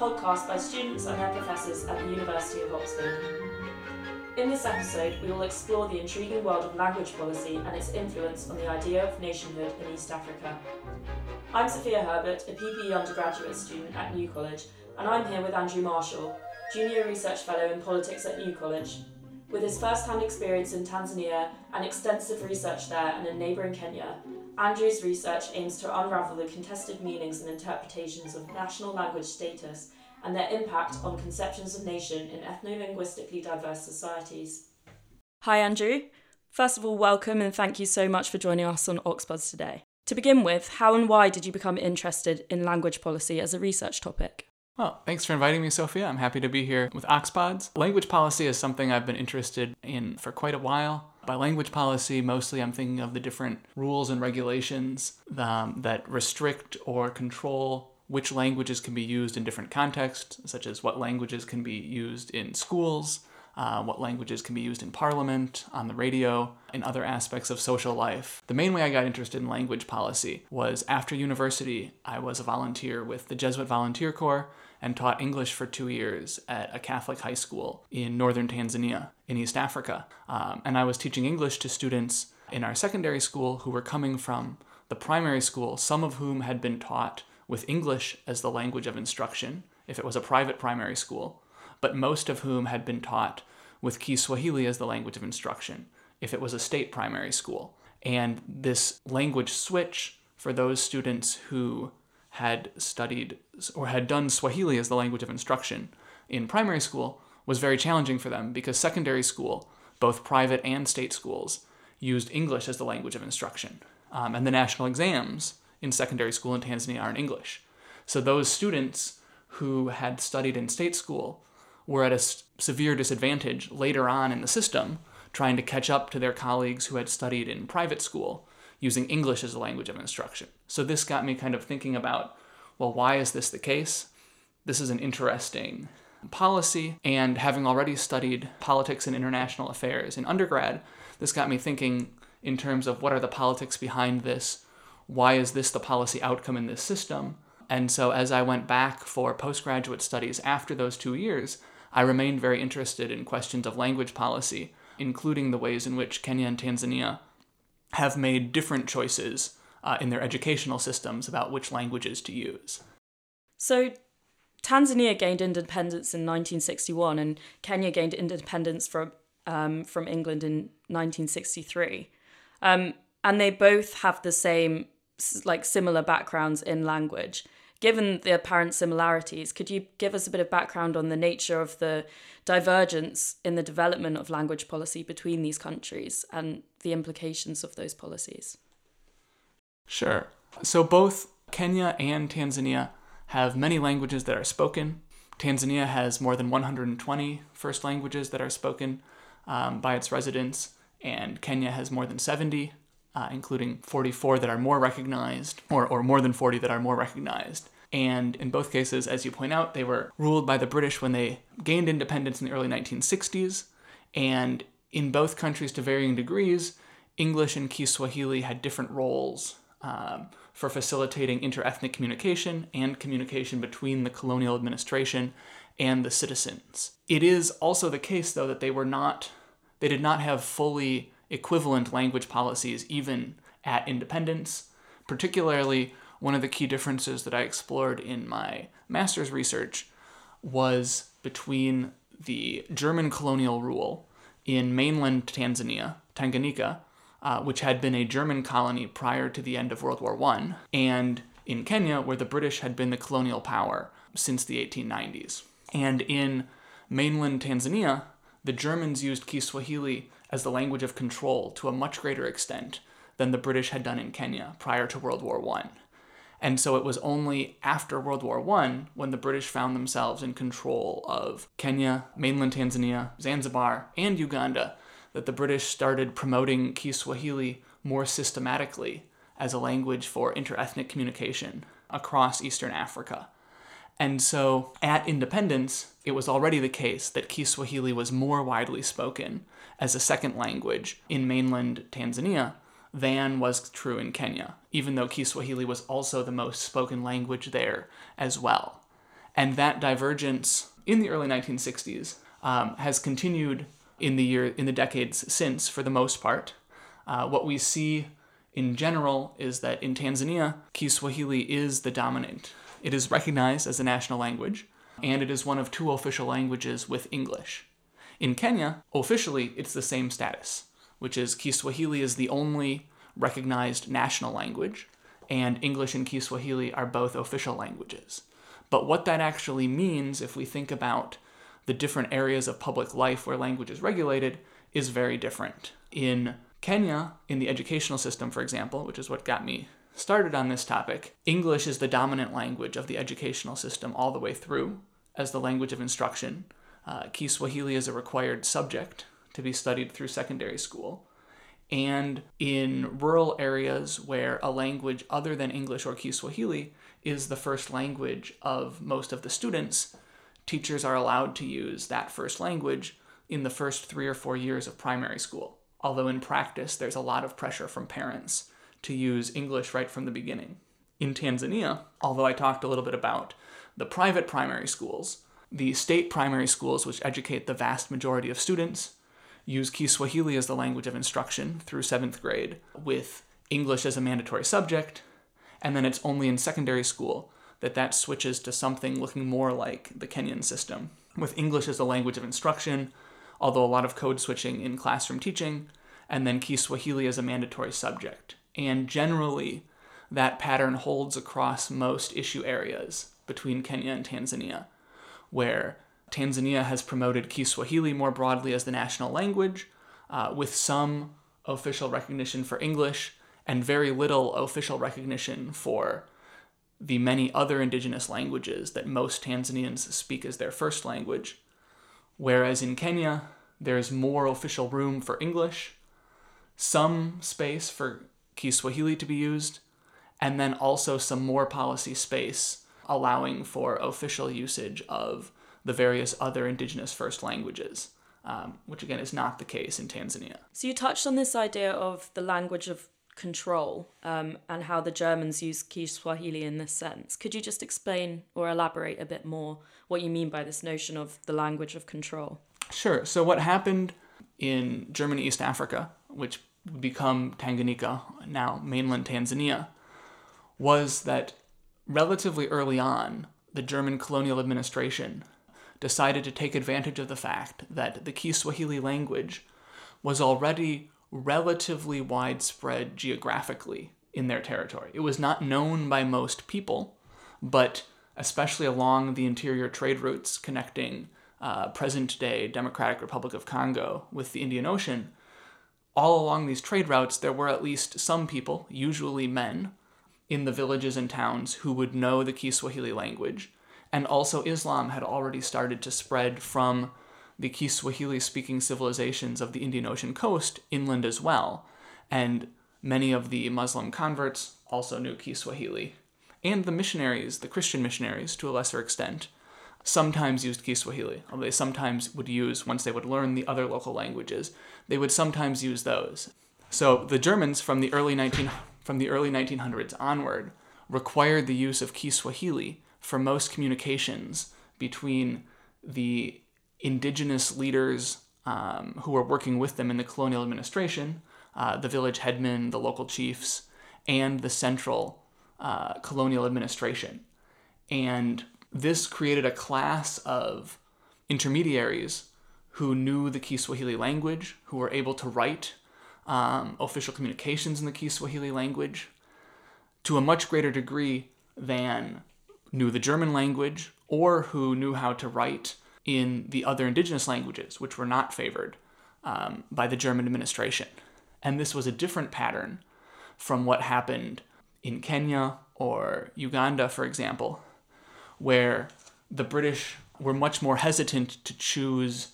podcast by students and their professors at the University of Oxford. In this episode, we will explore the intriguing world of language policy and its influence on the idea of nationhood in East Africa. I'm Sophia Herbert, a PPE undergraduate student at New College, and I'm here with Andrew Marshall, Junior Research Fellow in Politics at New College. With his first hand experience in Tanzania and extensive research there and in neighbouring Kenya, Andrew's research aims to unravel the contested meanings and interpretations of national language status and their impact on conceptions of nation in ethno-linguistically diverse societies. Hi Andrew. First of all, welcome and thank you so much for joining us on Oxpods today. To begin with, how and why did you become interested in language policy as a research topic? Well, thanks for inviting me, Sophia. I'm happy to be here with Oxpods. Language policy is something I've been interested in for quite a while. By language policy, mostly I'm thinking of the different rules and regulations um, that restrict or control which languages can be used in different contexts, such as what languages can be used in schools, uh, what languages can be used in parliament, on the radio, in other aspects of social life. The main way I got interested in language policy was after university, I was a volunteer with the Jesuit Volunteer Corps and taught English for two years at a Catholic high school in northern Tanzania in East Africa. Um, and I was teaching English to students in our secondary school who were coming from the primary school, some of whom had been taught with English as the language of instruction, if it was a private primary school, but most of whom had been taught with Kiswahili as the language of instruction, if it was a state primary school. And this language switch for those students who had studied or had done Swahili as the language of instruction in primary school was very challenging for them because secondary school, both private and state schools, used English as the language of instruction. Um, and the national exams in secondary school in Tanzania are in English. So those students who had studied in state school were at a severe disadvantage later on in the system, trying to catch up to their colleagues who had studied in private school using English as a language of instruction. So this got me kind of thinking about well, why is this the case? This is an interesting policy, and having already studied politics and international affairs in undergrad, this got me thinking in terms of what are the politics behind this? Why is this the policy outcome in this system? And so, as I went back for postgraduate studies after those two years, I remained very interested in questions of language policy, including the ways in which Kenya and Tanzania have made different choices uh, in their educational systems about which languages to use. So, Tanzania gained independence in 1961, and Kenya gained independence from um, from England in 1963, um, and they both have the same like similar backgrounds in language. Given the apparent similarities, could you give us a bit of background on the nature of the divergence in the development of language policy between these countries and the implications of those policies? Sure. So both Kenya and Tanzania have many languages that are spoken. Tanzania has more than 120 first languages that are spoken um, by its residents, and Kenya has more than 70, uh, including 44 that are more recognized, or, or more than 40 that are more recognized. And in both cases, as you point out, they were ruled by the British when they gained independence in the early 1960s. And in both countries, to varying degrees, English and Kiswahili had different roles um, for facilitating interethnic communication and communication between the colonial administration and the citizens. It is also the case, though, that they were not, they did not have fully equivalent language policies even at independence. Particularly, one of the key differences that I explored in my master's research was between the German colonial rule in mainland Tanzania, Tanganyika, uh, which had been a German colony prior to the end of World War I, and in Kenya, where the British had been the colonial power since the 1890s. And in mainland Tanzania, the Germans used Kiswahili as the language of control to a much greater extent than the British had done in Kenya prior to World War I. And so it was only after World War I when the British found themselves in control of Kenya, mainland Tanzania, Zanzibar, and Uganda that the British started promoting Kiswahili more systematically as a language for interethnic communication across Eastern Africa. And so at independence, it was already the case that Kiswahili was more widely spoken as a second language in mainland Tanzania than was true in Kenya, even though Kiswahili was also the most spoken language there as well. And that divergence in the early 1960s um, has continued in the year in the decades since, for the most part. Uh, what we see in general is that in Tanzania, Kiswahili is the dominant. It is recognized as a national language, and it is one of two official languages with English. In Kenya, officially, it's the same status, which is Kiswahili is the only recognized national language, and English and Kiswahili are both official languages. But what that actually means, if we think about the different areas of public life where language is regulated, is very different. In Kenya, in the educational system, for example, which is what got me started on this topic, English is the dominant language of the educational system all the way through as the language of instruction. Uh, Kiswahili is a required subject to be studied through secondary school. And in rural areas where a language other than English or Kiswahili is the first language of most of the students, teachers are allowed to use that first language in the first three or four years of primary school. Although in practice, there's a lot of pressure from parents to use English right from the beginning. In Tanzania, although I talked a little bit about the private primary schools, the state primary schools, which educate the vast majority of students, use Kiswahili as the language of instruction through seventh grade, with English as a mandatory subject, and then it's only in secondary school that that switches to something looking more like the Kenyan system, with English as the language of instruction, although a lot of code switching in classroom teaching, and then Kiswahili as a mandatory subject. And generally, that pattern holds across most issue areas between Kenya and Tanzania, where Tanzania has promoted Kiswahili more broadly as the national language, uh, with some official recognition for English and very little official recognition for the many other indigenous languages that most Tanzanians speak as their first language. Whereas in Kenya, there's more official room for English, some space for Kiswahili to be used, and then also some more policy space allowing for official usage of the various other indigenous first languages, um, which again is not the case in Tanzania. So you touched on this idea of the language of control um, and how the Germans use Kiswahili in this sense. Could you just explain or elaborate a bit more what you mean by this notion of the language of control? Sure. So, what happened in Germany, East Africa, which would become Tanganyika, now mainland Tanzania, was that relatively early on, the German colonial administration decided to take advantage of the fact that the Kiswahili language was already relatively widespread geographically in their territory. It was not known by most people, but especially along the interior trade routes connecting uh, present day Democratic Republic of Congo with the Indian Ocean, all along these trade routes, there were at least some people, usually men, in the villages and towns who would know the Kiswahili language. And also, Islam had already started to spread from the Kiswahili speaking civilizations of the Indian Ocean coast inland as well. And many of the Muslim converts also knew Kiswahili. And the missionaries, the Christian missionaries to a lesser extent, sometimes used Kiswahili, although they sometimes would use, once they would learn the other local languages, they would sometimes use those. So the Germans from the early 19 from the early 1900s onward required the use of Kiswahili for most communications between the indigenous leaders um, who were working with them in the colonial administration, uh, the village headmen, the local chiefs, and the central uh, colonial administration. And this created a class of intermediaries who knew the Kiswahili language, who were able to write um, official communications in the Kiswahili language to a much greater degree than knew the German language or who knew how to write in the other indigenous languages, which were not favored um, by the German administration. And this was a different pattern from what happened in Kenya or Uganda, for example, where the British were much more hesitant to choose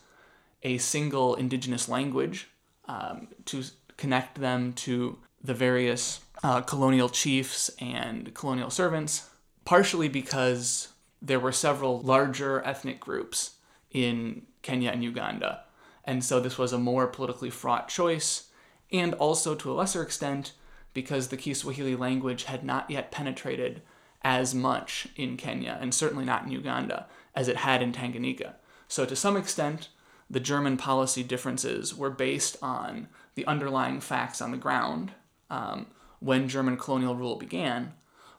a single indigenous language um, to connect them to the various uh, colonial chiefs and colonial servants, partially because there were several larger ethnic groups in Kenya and Uganda. And so this was a more politically fraught choice, and also to a lesser extent because the Kiswahili language had not yet penetrated as much in Kenya, and certainly not in Uganda, as it had in Tanganyika. So, to some extent, the German policy differences were based on the underlying facts on the ground um, when German colonial rule began.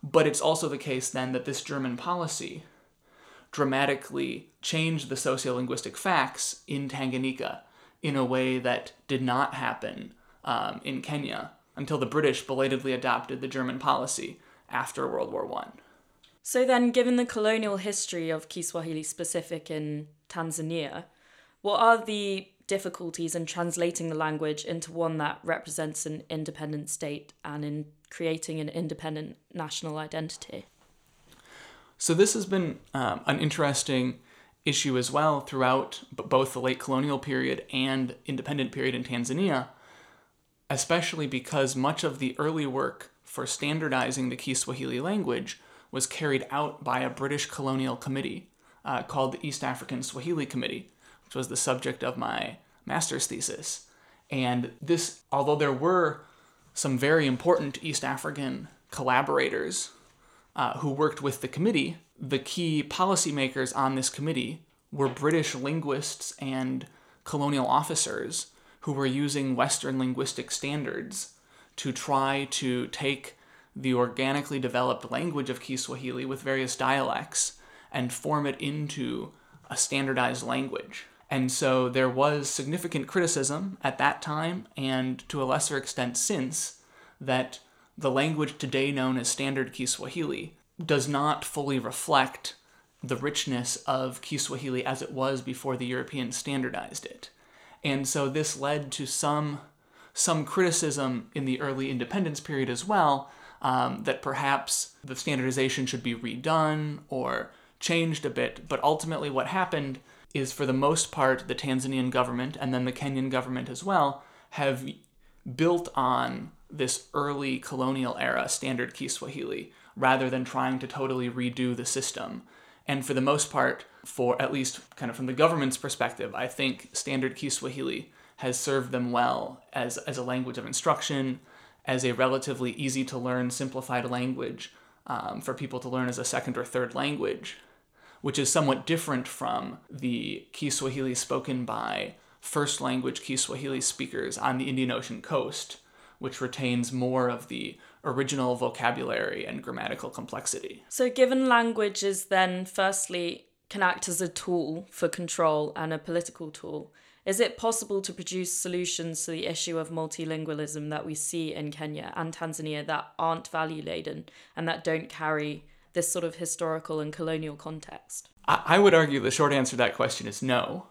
But it's also the case then that this German policy dramatically change the sociolinguistic facts in Tanganyika in a way that did not happen um, in Kenya until the British belatedly adopted the German policy after World War One. So then, given the colonial history of Kiswahili specific in Tanzania, what are the difficulties in translating the language into one that represents an independent state and in creating an independent national identity? So, this has been um, an interesting issue as well throughout both the late colonial period and independent period in Tanzania, especially because much of the early work for standardizing the Kiswahili language was carried out by a British colonial committee uh, called the East African Swahili Committee, which was the subject of my master's thesis. And this, although there were some very important East African collaborators uh, who worked with the committee, the key policymakers on this committee were British linguists and colonial officers who were using Western linguistic standards to try to take the organically developed language of Kiswahili with various dialects and form it into a standardized language. And so there was significant criticism at that time, and to a lesser extent since, that the language today known as Standard Kiswahili does not fully reflect the richness of Kiswahili as it was before the Europeans standardized it. And so this led to some some criticism in the early independence period as well um, that perhaps the standardization should be redone or changed a bit. But ultimately, what happened is for the most part, the Tanzanian government and then the Kenyan government as well have built on this early colonial era standard Kiswahili rather than trying to totally redo the system. And for the most part, for at least kind of from the government's perspective, I think standard Kiswahili has served them well as, as a language of instruction, as a relatively easy to learn, simplified language um, for people to learn as a second or third language which is somewhat different from the Kiswahili spoken by first language Kiswahili speakers on the Indian Ocean coast, which retains more of the original vocabulary and grammatical complexity. So, given languages then, firstly, can act as a tool for control and a political tool, is it possible to produce solutions to the issue of multilingualism that we see in Kenya and Tanzania that aren't value laden and that don't carry this sort of historical and colonial context? I would argue the short answer to that question is no.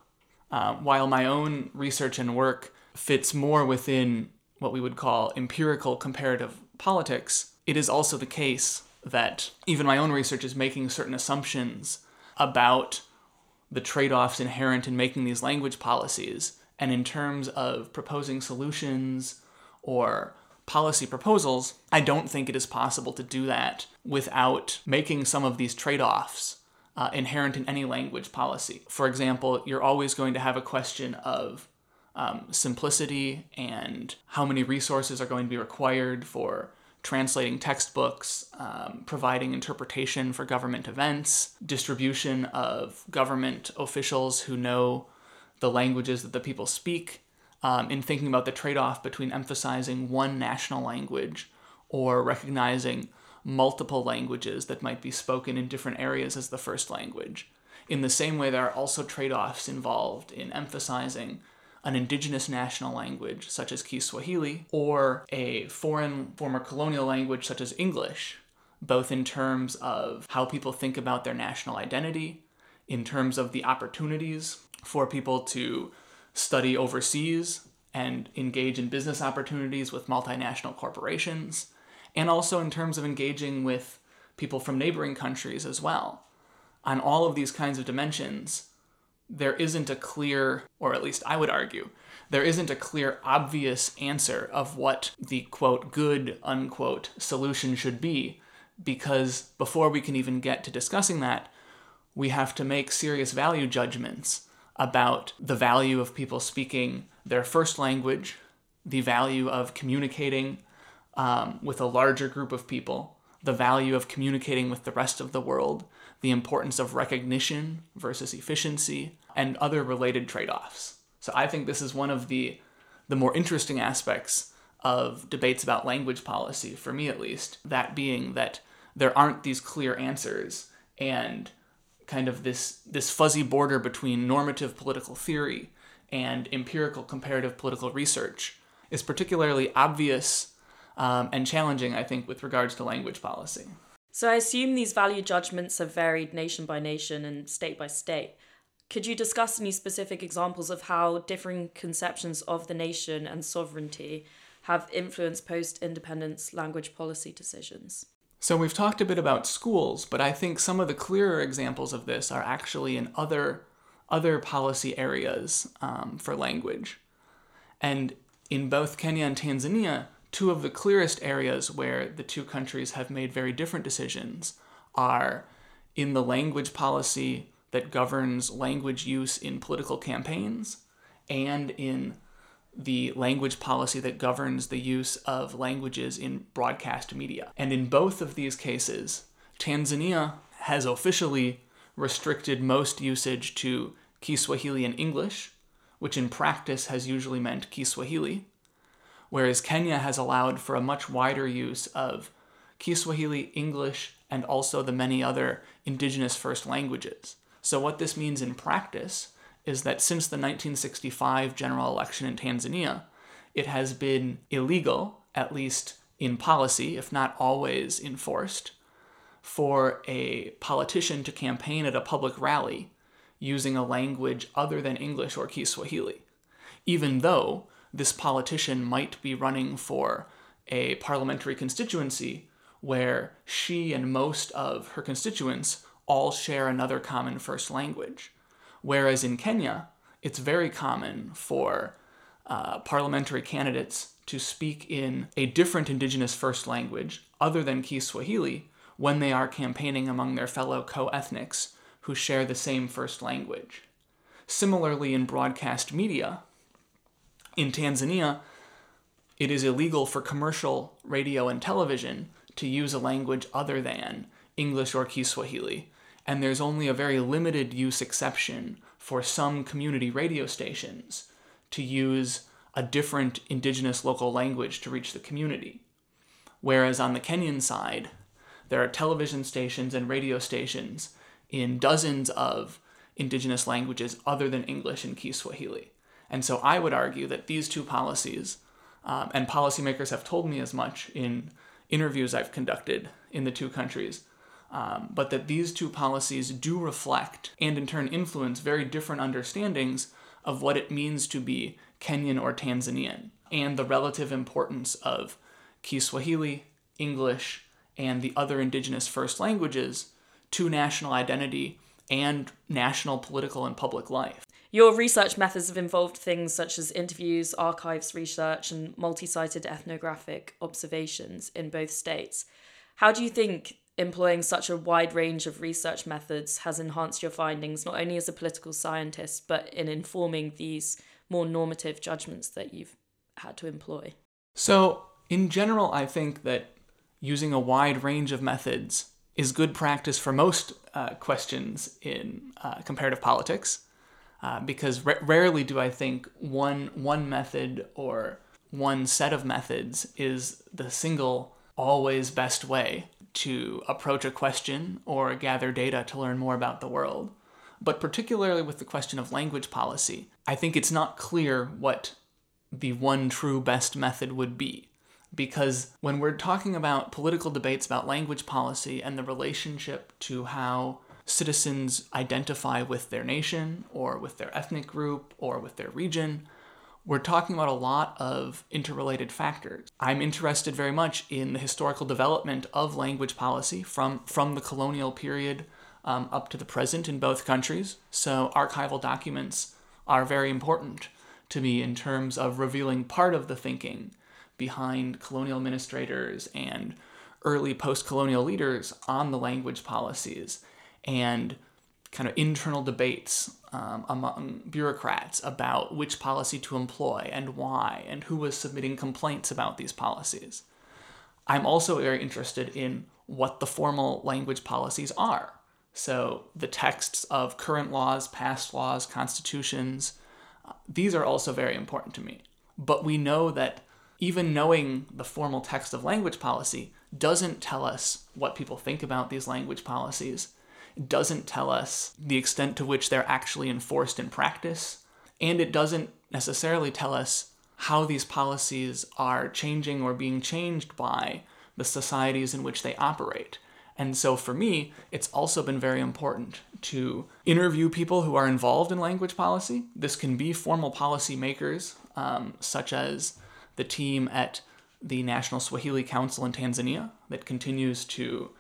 Um, while my own research and work fits more within what we would call empirical comparative politics, it is also the case that even my own research is making certain assumptions about the trade offs inherent in making these language policies. And in terms of proposing solutions or policy proposals, I don't think it is possible to do that without making some of these trade offs uh, inherent in any language policy. For example, you're always going to have a question of um, simplicity and how many resources are going to be required for translating textbooks, um, providing interpretation for government events, distribution of government officials who know the languages that the people speak, um, in thinking about the trade off between emphasizing one national language or recognizing multiple languages that might be spoken in different areas as the first language. In the same way, there are also trade offs involved in emphasizing an indigenous national language, such as Kiswahili, or a foreign former colonial language, such as English, both in terms of how people think about their national identity, in terms of the opportunities for people to study overseas and engage in business opportunities with multinational corporations, and also in terms of engaging with people from neighboring countries as well. On all of these kinds of dimensions, there isn't a clear, or at least I would argue, there isn't a clear, obvious answer of what the quote good unquote solution should be, because before we can even get to discussing that, we have to make serious value judgments about the value of people speaking their first language, the value of communicating um, with a larger group of people the value of communicating with the rest of the world, the importance of recognition versus efficiency, and other related trade offs. So I think this is one of the, the more interesting aspects of debates about language policy, for me at least, that being that there aren't these clear answers and kind of this, this fuzzy border between normative political theory and empirical comparative political research is particularly obvious um, and challenging, I think, with regards to language policy. So I assume these value judgments have varied nation by nation and state by state. Could you discuss any specific examples of how differing conceptions of the nation and sovereignty have influenced post independence language policy decisions? So we've talked a bit about schools, but I think some of the clearer examples of this are actually in other other policy areas um, for language. And in both Kenya and Tanzania, two of the clearest areas where the two countries have made very different decisions are in the language policy that governs language use in political campaigns and in the language policy that governs the use of languages in broadcast media. And in both of these cases, Tanzania has officially restricted most usage to Kiswahili and English, which in practice has usually meant Kiswahili, whereas Kenya has allowed for a much wider use of Kiswahili, English, and also the many other indigenous first languages. So, what this means in practice is that since the 1965 general election in Tanzania, it has been illegal, at least in policy, if not always enforced, for a politician to campaign at a public rally using a language other than English or Kiswahili, even though this politician might be running for a parliamentary constituency where she and most of her constituents all share another common first language. Whereas in Kenya, it's very common for uh, parliamentary candidates to speak in a different indigenous first language other than Kiswahili when they are campaigning among their fellow co ethnics who share the same first language. Similarly, in broadcast media, in Tanzania, it is illegal for commercial radio and television to use a language other than English or Kiswahili, and there's only a very limited use exception for some community radio stations to use a different indigenous local language to reach the community. Whereas on the Kenyan side, there are television stations and radio stations in dozens of indigenous languages other than English and Kiswahili. And so I would argue that these two policies, um, and policymakers have told me as much in interviews I've conducted in the two countries, um, but that these two policies do reflect and in turn influence very different understandings of what it means to be Kenyan or Tanzanian, and the relative importance of Kiswahili, English, and the other indigenous first languages to national identity and national political and public life. Your research methods have involved things such as interviews, archives research, and multi sited ethnographic observations in both states. How do you think employing such a wide range of research methods has enhanced your findings, not only as a political scientist, but in informing these more normative judgments that you've had to employ? So, in general, I think that using a wide range of methods is good practice for most uh, questions in uh, comparative politics, uh, because r- rarely do I think one one method or one set of methods is the single always best way to approach a question or gather data to learn more about the world. But particularly with the question of language policy, I think it's not clear what the one true best method would be because when we're talking about political debates about language policy and the relationship to how citizens identify with their nation or with their ethnic group or with their region, we're talking about a lot of interrelated factors. I'm interested very much in the historical development of language policy from, from the colonial period um, up to the present in both countries. So, archival documents are very important to me in terms of revealing part of the thinking behind colonial administrators and early post colonial leaders on the language policies and kind of internal debates um, among bureaucrats about which policy to employ and why and who was submitting complaints about these policies. I'm also very interested in what the formal language policies are. So, the texts of current laws, past laws, constitutions, uh, these are also very important to me. But we know that even knowing the formal text of language policy doesn't tell us what people think about these language policies, doesn't tell us the extent to which they're actually enforced in practice, and it doesn't necessarily tell us how these policies are changing or being changed by the societies in which they operate. And so for me, it's also been very important to interview people who are involved in language policy. This can be formal policy makers, um, such as the team at the National Swahili Council in Tanzania that continues to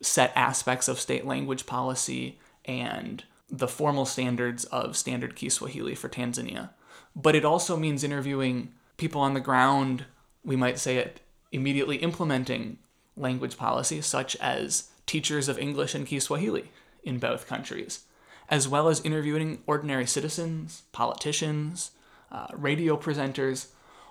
set aspects of state language policy and the formal standards of standard Kiswahili for Tanzania. But it also means interviewing people on the ground, we might say it, immediately implementing language policy, such as teachers of English and Kiswahili in both countries, as well as interviewing ordinary citizens, politicians, uh, radio presenters,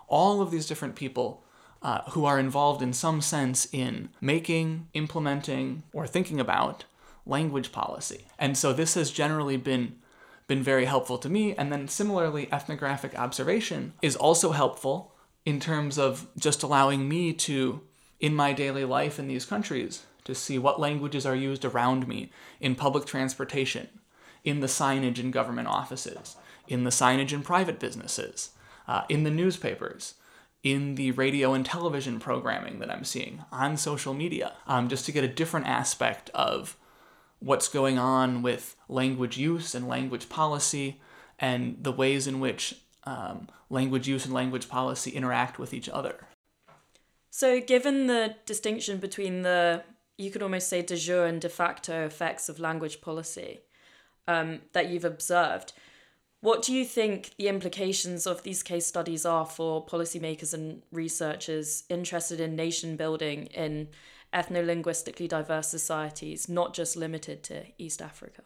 all of these different people uh, who are involved in some sense in making, implementing, or thinking about language policy. And so this has generally been been very helpful to me. And then similarly, ethnographic observation is also helpful in terms of just allowing me to, in my daily life in these countries, to see what languages are used around me in public transportation, in the signage in government offices, in the signage in private businesses, uh, in the newspapers, in the radio and television programming that I'm seeing on social media, um, just to get a different aspect of what's going on with language use and language policy and the ways in which um, language use and language policy interact with each other. So, given the distinction between the, you could almost say, de jure and de facto effects of language policy um, that you've observed, what do you think the implications of these case studies are for policymakers and researchers interested in nation building in ethno-linguistically diverse societies, not just limited to East Africa?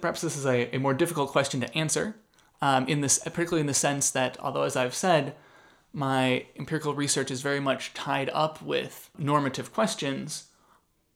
Perhaps this is a, a more difficult question to answer, um, in this, particularly in the sense that, although as I've said, my empirical research is very much tied up with normative questions,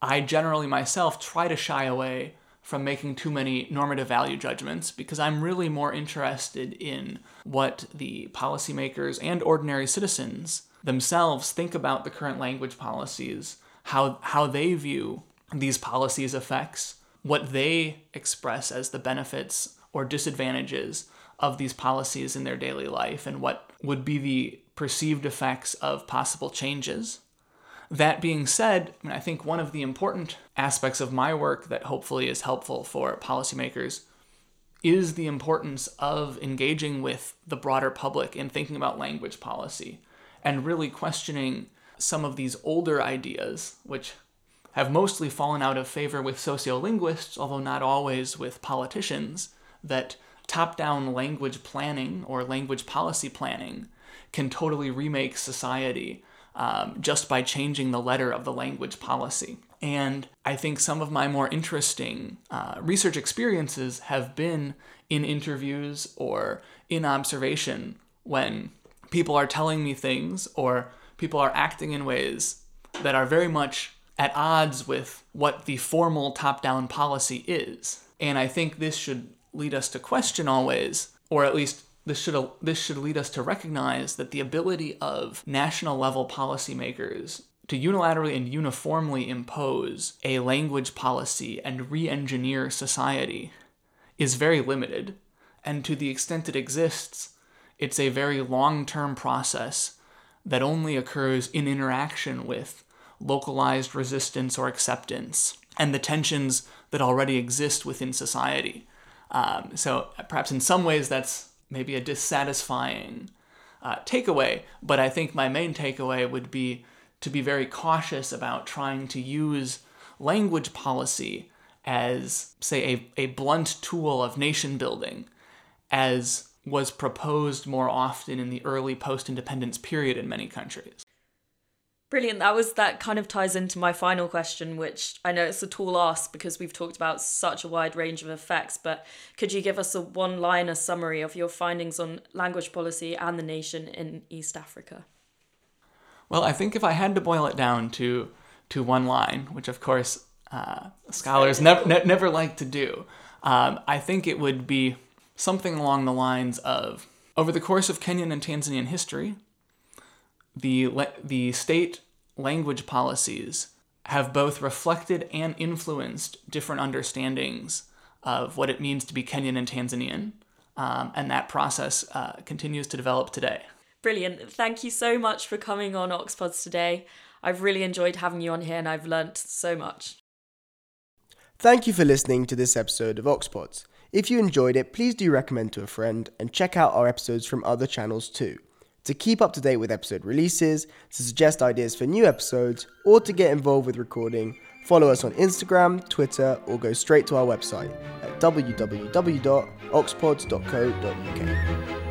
I generally myself try to shy away from making too many normative value judgments because I'm really more interested in what the policymakers and ordinary citizens themselves think about the current language policies, how, how they view these policies' effects, what they express as the benefits or disadvantages of these policies in their daily life, and what would be the perceived effects of possible changes. That being said, I, mean, I think one of the important aspects of my work that hopefully is helpful for policymakers is the importance of engaging with the broader public in thinking about language policy and really questioning some of these older ideas, which have mostly fallen out of favor with sociolinguists, although not always with politicians, that top down language planning or language policy planning can totally remake society um, just by changing the letter of the language policy. And I think some of my more interesting uh, research experiences have been in interviews or in observation when people are telling me things or people are acting in ways that are very much at odds with what the formal top down policy is. And I think this should lead us to question always, or at least this should this should lead us to recognize that the ability of national level policymakers to unilaterally and uniformly impose a language policy and re-engineer society is very limited. And to the extent it exists it's a very long-term process that only occurs in interaction with localized resistance or acceptance and the tensions that already exist within society. Um, so perhaps in some ways that's maybe a dissatisfying uh, takeaway, but I think my main takeaway would be to be very cautious about trying to use language policy as, say, a, a blunt tool of nation building, as was proposed more often in the early post independence period in many countries. Brilliant. That was that kind of ties into my final question, which I know it's a tall ask because we've talked about such a wide range of effects, but could you give us a one liner summary of your findings on language policy and the nation in East Africa? Well, I think if I had to boil it down to to one line, which of course uh, scholars never ne- never like to do. Um, I think it would be something along the lines of over the course of Kenyan and Tanzanian history, the le- the state language policies have both reflected and influenced different understandings of what it means to be Kenyan and Tanzanian. Um, and that process uh, continues to develop today. Brilliant. Thank you so much for coming on Oxpods today. I've really enjoyed having you on here and I've learnt so much. Thank you for listening to this episode of Oxpods. If you enjoyed it, please do recommend to a friend and check out our episodes from other channels too. To keep up to date with episode releases, to suggest ideas for new episodes, or to get involved with recording, follow us on Instagram, Twitter, or go straight to our website at www.oxpods.co.uk.